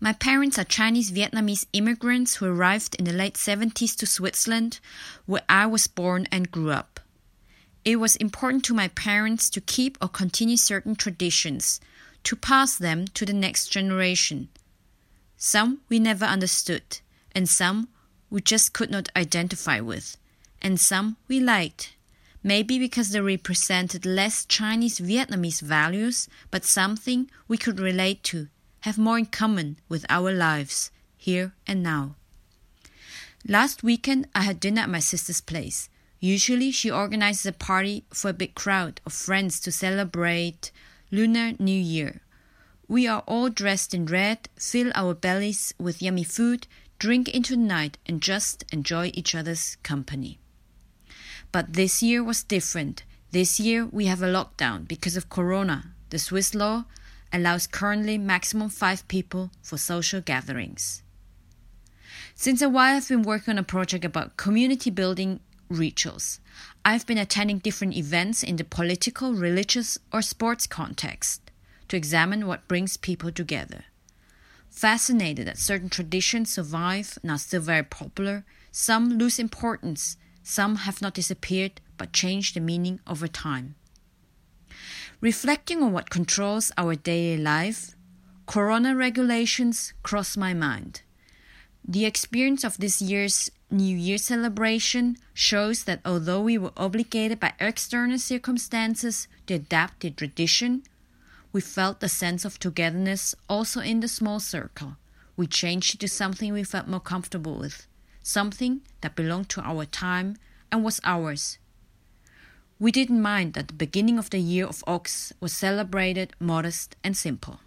My parents are Chinese Vietnamese immigrants who arrived in the late 70s to Switzerland, where I was born and grew up. It was important to my parents to keep or continue certain traditions, to pass them to the next generation. Some we never understood, and some we just could not identify with, and some we liked. Maybe because they represented less Chinese Vietnamese values, but something we could relate to, have more in common with our lives, here and now. Last weekend, I had dinner at my sister's place. Usually, she organizes a party for a big crowd of friends to celebrate Lunar New Year. We are all dressed in red, fill our bellies with yummy food, drink into the night, and just enjoy each other's company. But this year was different. This year we have a lockdown because of Corona. The Swiss law allows currently maximum five people for social gatherings. Since a while, I've been working on a project about community building rituals. I've been attending different events in the political, religious, or sports context to examine what brings people together. Fascinated that certain traditions survive and are still very popular, some lose importance, some have not disappeared but changed the meaning over time. Reflecting on what controls our daily life, corona regulations cross my mind. The experience of this year's New Year celebration shows that although we were obligated by external circumstances to adapt the tradition, we felt a sense of togetherness also in the small circle. We changed it to something we felt more comfortable with, something that belonged to our time and was ours. We didn't mind that the beginning of the year of Ox was celebrated modest and simple.